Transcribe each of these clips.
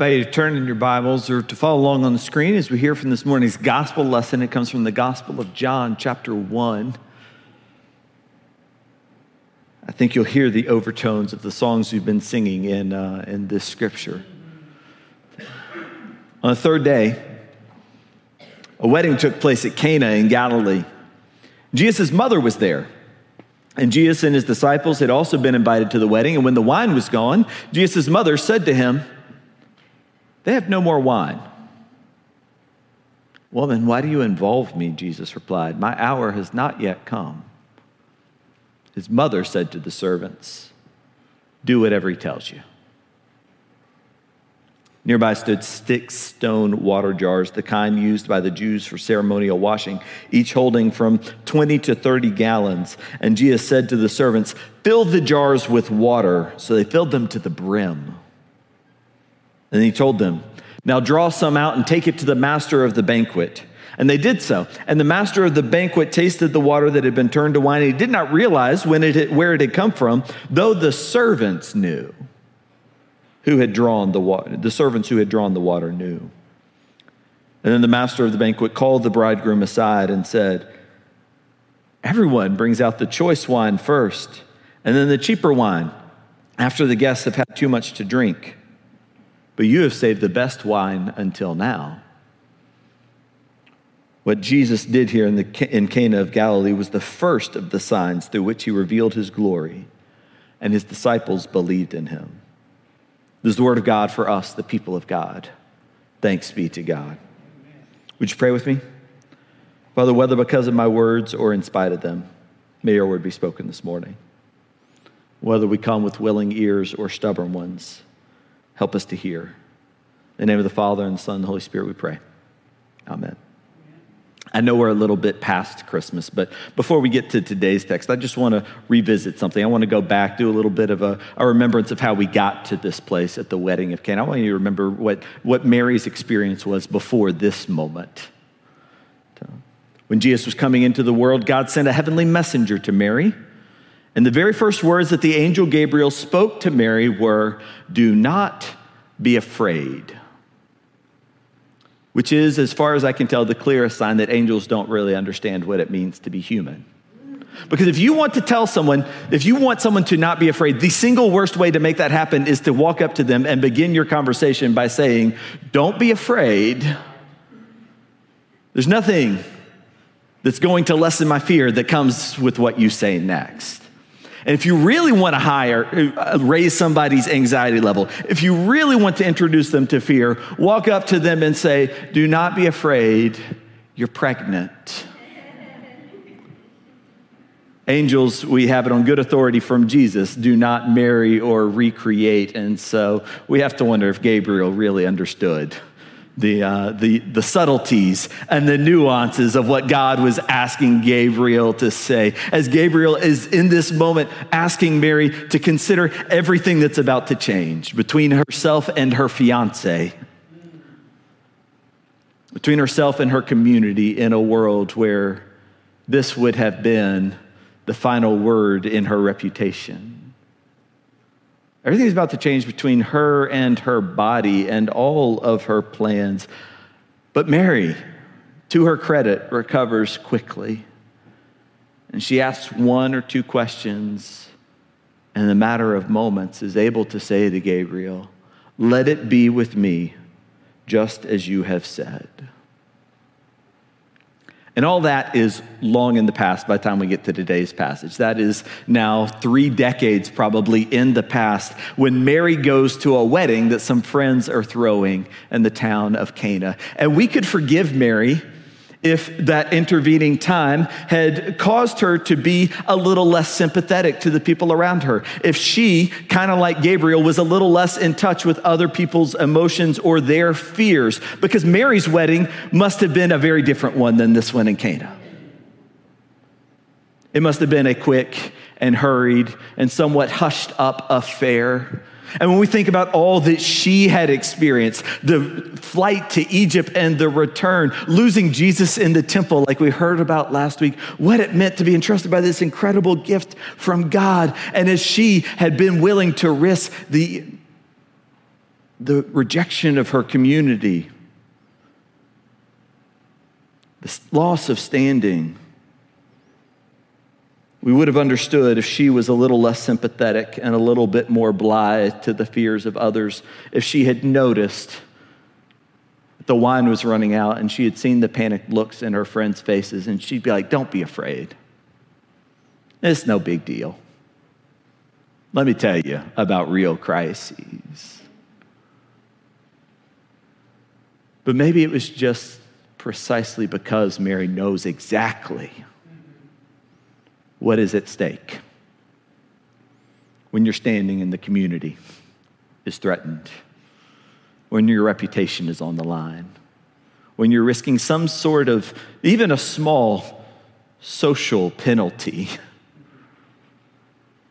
invite you to turn in your Bibles or to follow along on the screen as we hear from this morning's gospel lesson. It comes from the Gospel of John, chapter 1. I think you'll hear the overtones of the songs we've been singing in, uh, in this scripture. On the third day, a wedding took place at Cana in Galilee. Jesus' mother was there. And Jesus and his disciples had also been invited to the wedding. And when the wine was gone, Jesus' mother said to him, They have no more wine. Woman, why do you involve me? Jesus replied, My hour has not yet come. His mother said to the servants, Do whatever he tells you. Nearby stood six stone water jars, the kind used by the Jews for ceremonial washing, each holding from 20 to 30 gallons. And Jesus said to the servants, Fill the jars with water. So they filled them to the brim. And he told them, Now draw some out and take it to the master of the banquet. And they did so. And the master of the banquet tasted the water that had been turned to wine. And he did not realize when it, where it had come from, though the servants knew who had drawn the water. The servants who had drawn the water knew. And then the master of the banquet called the bridegroom aside and said, Everyone brings out the choice wine first, and then the cheaper wine after the guests have had too much to drink. But you have saved the best wine until now. What Jesus did here in, the, in Cana of Galilee was the first of the signs through which he revealed his glory, and his disciples believed in him. This is the word of God for us, the people of God. Thanks be to God. Would you pray with me? Father, whether because of my words or in spite of them, may your word be spoken this morning. Whether we come with willing ears or stubborn ones, help us to hear. In the name of the Father, and the Son, and the Holy Spirit, we pray. Amen. I know we're a little bit past Christmas, but before we get to today's text, I just want to revisit something. I want to go back, do a little bit of a, a, remembrance of how we got to this place at the wedding of Cana. I want you to remember what, what Mary's experience was before this moment. When Jesus was coming into the world, God sent a heavenly messenger to Mary. And the very first words that the angel Gabriel spoke to Mary were, Do not be afraid which is, as far as I can tell, the clearest sign that angels don't really understand what it means to be human. Because if you want to tell someone, if you want someone to not be afraid, the single worst way to make that happen is to walk up to them and begin your conversation by saying, Don't be afraid. There's nothing that's going to lessen my fear that comes with what you say next. And if you really want to hire, uh, raise somebody's anxiety level, if you really want to introduce them to fear, walk up to them and say, Do not be afraid, you're pregnant. Angels, we have it on good authority from Jesus, do not marry or recreate. And so we have to wonder if Gabriel really understood the, uh, the, the subtleties and the nuances of what God was asking Gabriel to say. As Gabriel is in this moment asking Mary to consider everything that's about to change between herself and her fiance, between herself and her community in a world where this would have been the final word in her reputation. Everything's about to change between her and her body and all of her plans. But Mary, to her credit, recovers quickly. And she asks one or two questions, and in a matter of moments is able to say to Gabriel, Let it be with me, just as you have said. And all that is long in the past by the time we get to today's passage. That is now three decades probably in the past when Mary goes to a wedding that some friends are throwing in the town of Cana. And we could forgive Mary if that intervening time had caused her to be a little less sympathetic to the people around her. If she, kind of like Gabriel, was a little less in touch with other people's emotions or their fears, because Mary's wedding must have been a very different one than this one in Cana. It must have been a quick and hurried and somewhat hushed up affair. And when we think about all that she had experienced, the flight to Egypt and the return, losing Jesus in the temple, like we heard about last week, what it meant to be entrusted by this incredible gift from God. And as she had been willing to risk the the rejection of her community, the loss of standing. We would have understood if she was a little less sympathetic and a little bit more blithe to the fears of others, if she had noticed that the wine was running out and she had seen the panicked looks in her friends' faces, and she'd be like, Don't be afraid. It's no big deal. Let me tell you about real crises. But maybe it was just precisely because Mary knows exactly what is at stake when your standing in the community is threatened, when your reputation is on the line, when you're risking some sort of, even a small social penalty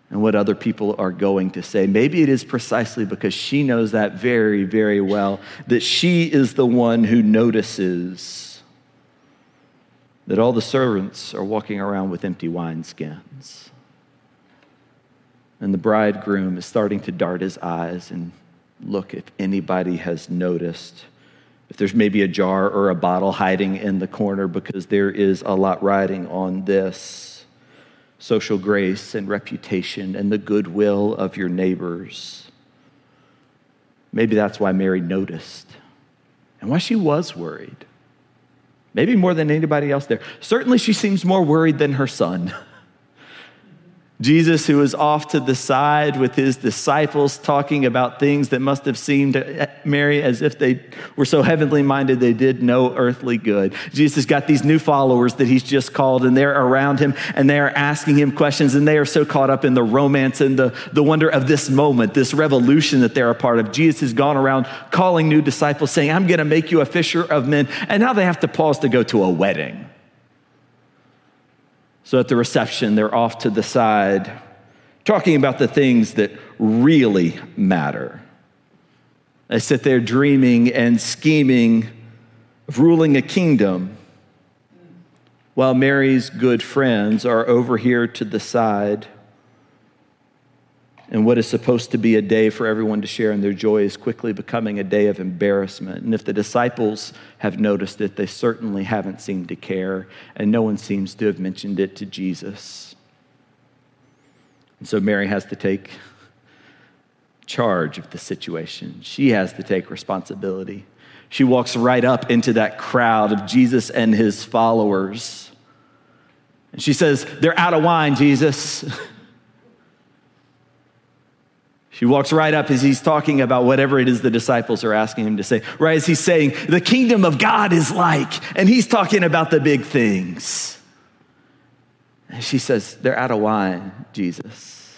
and what other people are going to say. Maybe it is precisely because she knows that very, very well that she is the one who notices that all the servants are walking around with empty wineskins. And the bridegroom is starting to dart his eyes and look if anybody has noticed. If there's maybe a jar or a bottle hiding in the corner because there is a lot riding on this social grace and reputation and the goodwill of your neighbors. Maybe that's why Mary noticed and why she was worried. Maybe more than anybody else there. Certainly, she seems more worried than her son. Jesus, who was off to the side with his disciples, talking about things that must have seemed to Mary as if they were so heavenly minded they did no earthly good. Jesus got these new followers that he's just called, and they're around him and they are asking him questions, and they are so caught up in the romance and the, the wonder of this moment, this revolution that they're a part of. Jesus has gone around calling new disciples, saying, I'm going to make you a fisher of men. And now they have to pause to go to a wedding. So at the reception, they're off to the side, talking about the things that really matter. They sit there dreaming and scheming of ruling a kingdom, while Mary's good friends are over here to the side and what is supposed to be a day for everyone to share in their joy is quickly becoming a day of embarrassment. And if the disciples have noticed it, they certainly haven't seemed to care, and no one seems to have mentioned it to Jesus. And so Mary has to take charge of the situation, she has to take responsibility. She walks right up into that crowd of Jesus and his followers. And she says, They're out of wine, Jesus. She walks right up as he's talking about whatever it is the disciples are asking him to say, right as he's saying, the kingdom of God is like, and he's talking about the big things. And she says, They're out of wine, Jesus.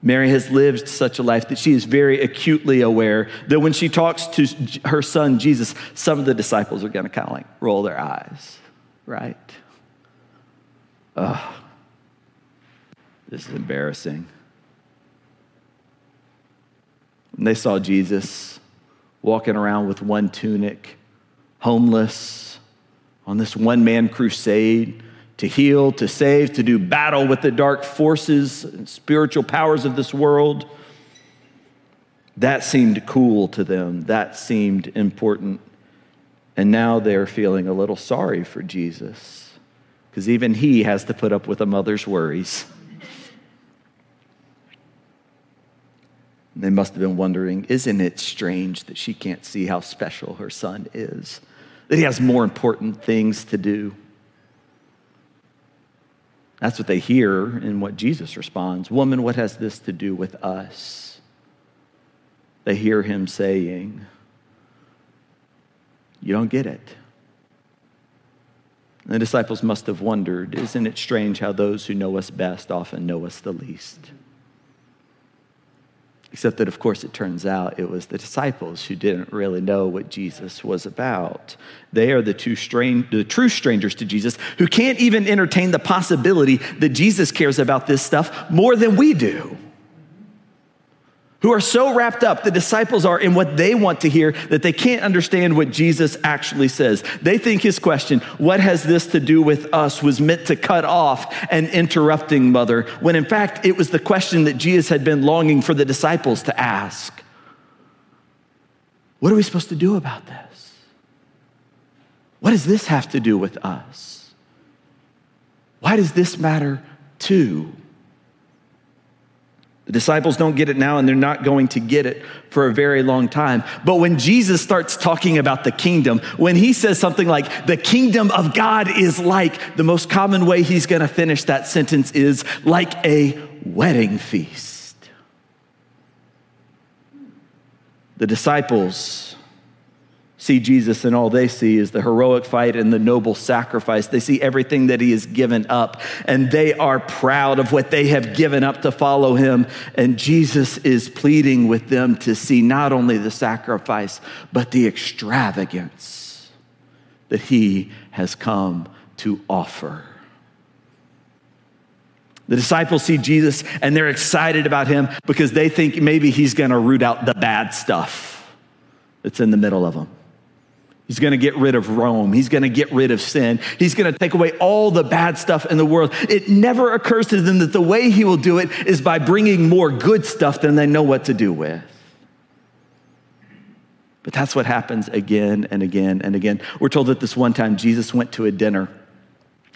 Mary has lived such a life that she is very acutely aware that when she talks to her son Jesus, some of the disciples are going to kind of like roll their eyes, right? Ugh, this is embarrassing. And they saw Jesus walking around with one tunic, homeless, on this one man crusade to heal, to save, to do battle with the dark forces and spiritual powers of this world. That seemed cool to them. That seemed important. And now they're feeling a little sorry for Jesus because even he has to put up with a mother's worries. They must have been wondering, isn't it strange that she can't see how special her son is? That he has more important things to do. That's what they hear in what Jesus responds Woman, what has this to do with us? They hear him saying, You don't get it. The disciples must have wondered, Isn't it strange how those who know us best often know us the least? Except that, of course, it turns out it was the disciples who didn't really know what Jesus was about. They are the, two strange, the true strangers to Jesus who can't even entertain the possibility that Jesus cares about this stuff more than we do who are so wrapped up, the disciples are, in what they want to hear that they can't understand what Jesus actually says. They think his question, What has this to do with us, was meant to cut off an interrupting mother, when in fact it was the question that Jesus had been longing for the disciples to ask What are we supposed to do about this? What does this have to do with us? Why does this matter too? The disciples don't get it now, and they're not going to get it for a very long time. But when Jesus starts talking about the kingdom, when he says something like, the kingdom of God is like, the most common way he's going to finish that sentence is like a wedding feast. The disciples see Jesus and all they see is the heroic fight and the noble sacrifice. They see everything that he has given up and they are proud of what they have given up to follow him. And Jesus is pleading with them to see not only the sacrifice, but the extravagance that he has come to offer. The disciples see Jesus and they're excited about him because they think maybe he's going to root out the bad stuff that's in the middle of them. He's going to get rid of Rome. He's going to get rid of sin. He's going to take away all the bad stuff in the world. It never occurs to them that the way he will do it is by bringing more good stuff than they know what to do with. But that's what happens again and again and again. We're told that this one time Jesus went to a dinner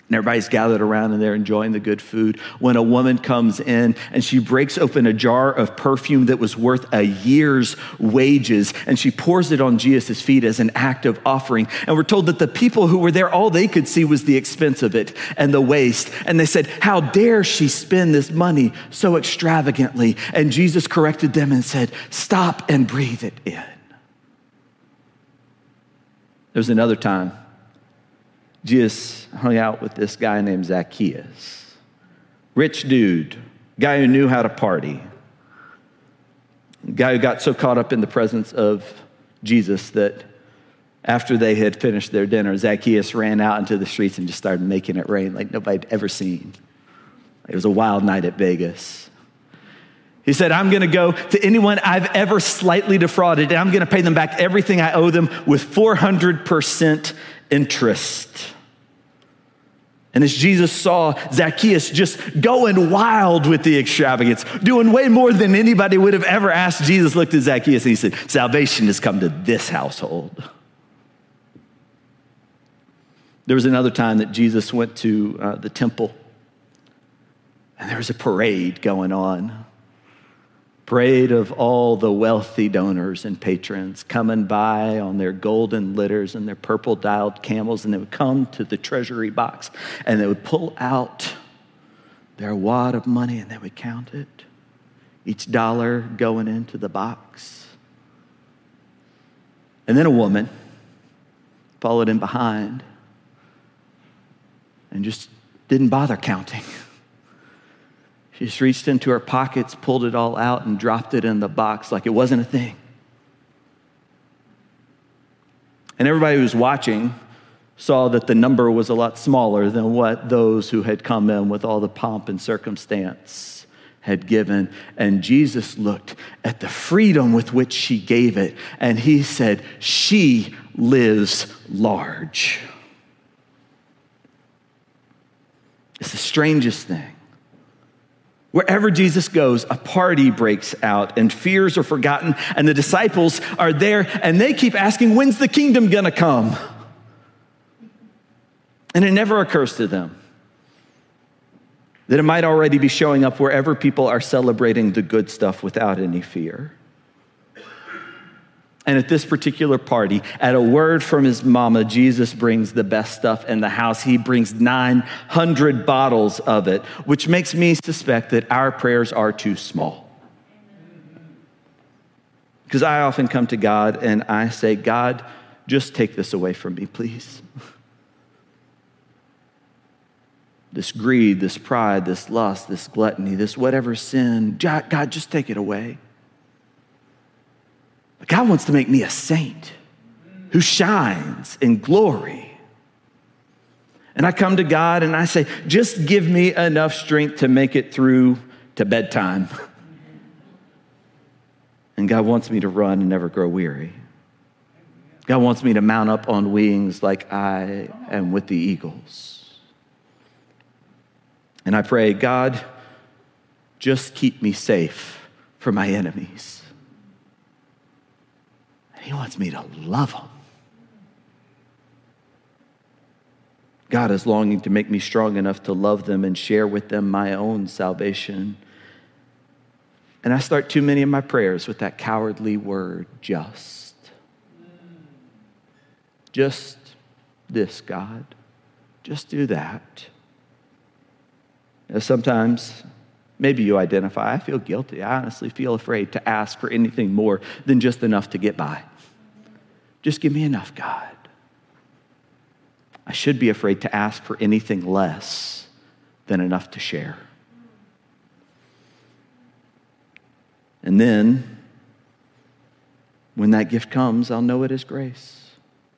and everybody's gathered around and they're enjoying the good food. When a woman comes in and she breaks open a jar of perfume that was worth a year's wages and she pours it on Jesus' feet as an act of offering. And we're told that the people who were there, all they could see was the expense of it and the waste. And they said, How dare she spend this money so extravagantly? And Jesus corrected them and said, Stop and breathe it in. There's another time Jesus hung out with this guy named Zacchaeus. Rich dude, guy who knew how to party. Guy who got so caught up in the presence of Jesus that after they had finished their dinner, Zacchaeus ran out into the streets and just started making it rain like nobody had ever seen. It was a wild night at Vegas. He said, I'm going to go to anyone I've ever slightly defrauded, and I'm going to pay them back everything I owe them with 400% interest. And as Jesus saw Zacchaeus just going wild with the extravagance, doing way more than anybody would have ever asked, Jesus looked at Zacchaeus and he said, Salvation has come to this household. There was another time that Jesus went to uh, the temple and there was a parade going on parade of all the wealthy donors and patrons coming by on their golden litters and their purple dialed camels, and they would come to the treasury box and they would pull out their wad of money and they would count it, each dollar going into the box. And then a woman followed in behind and just didn't bother counting. She just reached into her pockets, pulled it all out, and dropped it in the box like it wasn't a thing. And everybody who was watching saw that the number was a lot smaller than what those who had come in with all the pomp and circumstance had given. And Jesus looked at the freedom with which she gave it, and he said, She lives large. It's the strangest thing. Wherever Jesus goes, a party breaks out and fears are forgotten, and the disciples are there and they keep asking, When's the kingdom gonna come? And it never occurs to them that it might already be showing up wherever people are celebrating the good stuff without any fear. And at this particular party, at a word from his mama, Jesus brings the best stuff in the house. He brings 900 bottles of it, which makes me suspect that our prayers are too small. Because I often come to God and I say, God, just take this away from me, please. This greed, this pride, this lust, this gluttony, this whatever sin, God, just take it away. But God wants to make me a saint who shines in glory. And I come to God and I say, just give me enough strength to make it through to bedtime. And God wants me to run and never grow weary. God wants me to mount up on wings like I am with the eagles. And I pray, God, just keep me safe from my enemies. He wants me to love them. God is longing to make me strong enough to love them and share with them my own salvation. And I start too many of my prayers with that cowardly word, just. Just this, God. Just do that. Now, sometimes, maybe you identify, I feel guilty. I honestly feel afraid to ask for anything more than just enough to get by. Just give me enough, God. I should be afraid to ask for anything less than enough to share. And then, when that gift comes, I'll know it is grace.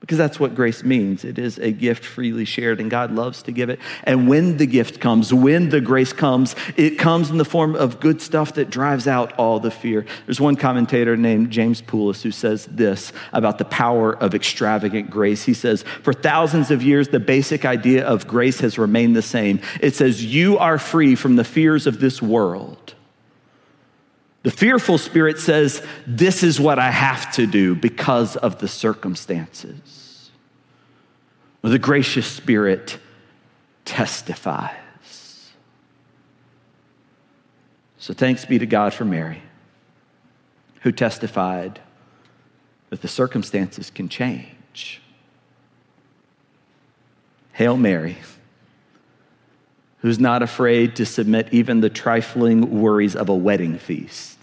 Because that's what grace means. It is a gift freely shared, and God loves to give it. And when the gift comes, when the grace comes, it comes in the form of good stuff that drives out all the fear. There's one commentator named James Poulos who says this about the power of extravagant grace. He says, For thousands of years, the basic idea of grace has remained the same. It says, You are free from the fears of this world. The fearful spirit says, This is what I have to do because of the circumstances. The gracious spirit testifies. So thanks be to God for Mary, who testified that the circumstances can change. Hail Mary who's not afraid to submit even the trifling worries of a wedding feast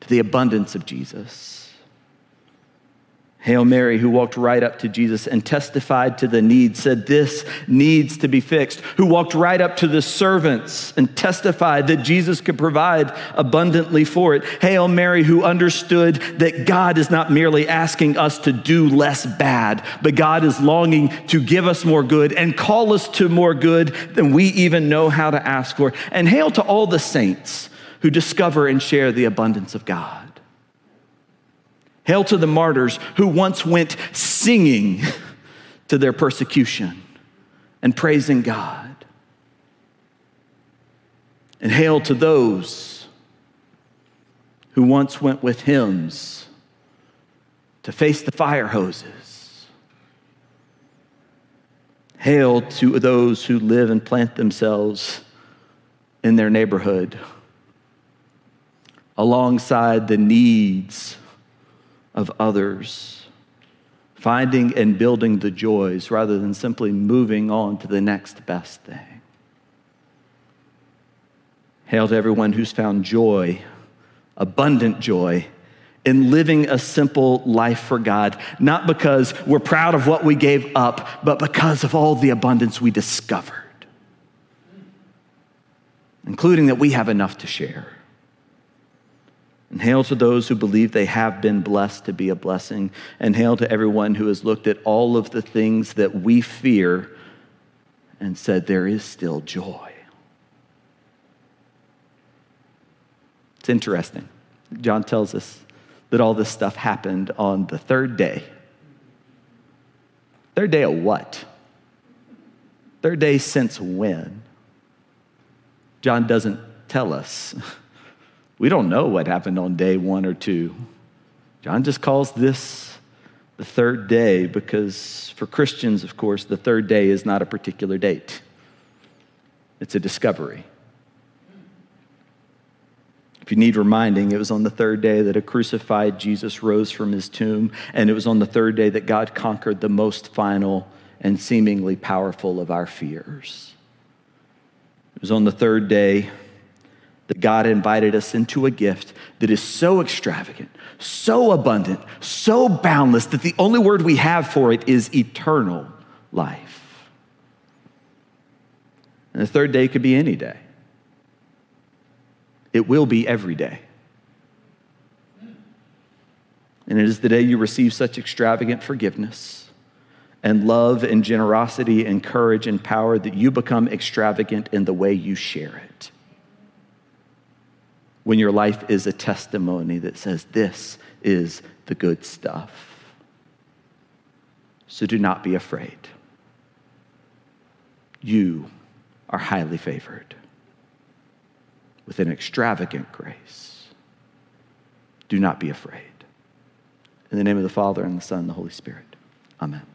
to the abundance of Jesus. Hail Mary, who walked right up to Jesus and testified to the need, said, This needs to be fixed. Who walked right up to the servants and testified that Jesus could provide abundantly for it. Hail Mary, who understood that God is not merely asking us to do less bad, but God is longing to give us more good and call us to more good than we even know how to ask for. And hail to all the saints who discover and share the abundance of God. Hail to the martyrs who once went singing to their persecution and praising God. And hail to those who once went with hymns to face the fire hoses. Hail to those who live and plant themselves in their neighborhood alongside the needs of others, finding and building the joys rather than simply moving on to the next best thing. Hail to everyone who's found joy, abundant joy, in living a simple life for God, not because we're proud of what we gave up, but because of all the abundance we discovered, including that we have enough to share. And hail to those who believe they have been blessed to be a blessing. And hail to everyone who has looked at all of the things that we fear and said, There is still joy. It's interesting. John tells us that all this stuff happened on the third day. Third day of what? Third day since when? John doesn't tell us. We don't know what happened on day one or two. John just calls this the third day because for Christians, of course, the third day is not a particular date, it's a discovery. If you need reminding, it was on the third day that a crucified Jesus rose from his tomb, and it was on the third day that God conquered the most final and seemingly powerful of our fears. It was on the third day that God invited us into a gift that is so extravagant, so abundant, so boundless that the only word we have for it is eternal life. And the third day could be any day, it will be every day. And it is the day you receive such extravagant forgiveness and love and generosity and courage and power that you become extravagant in the way you share it when your life is a testimony that says, This is the good stuff. So do not be afraid. You are highly favored with an extravagant grace. Do not be afraid. In the name of the Father, and the Son, and the Holy Spirit. Amen.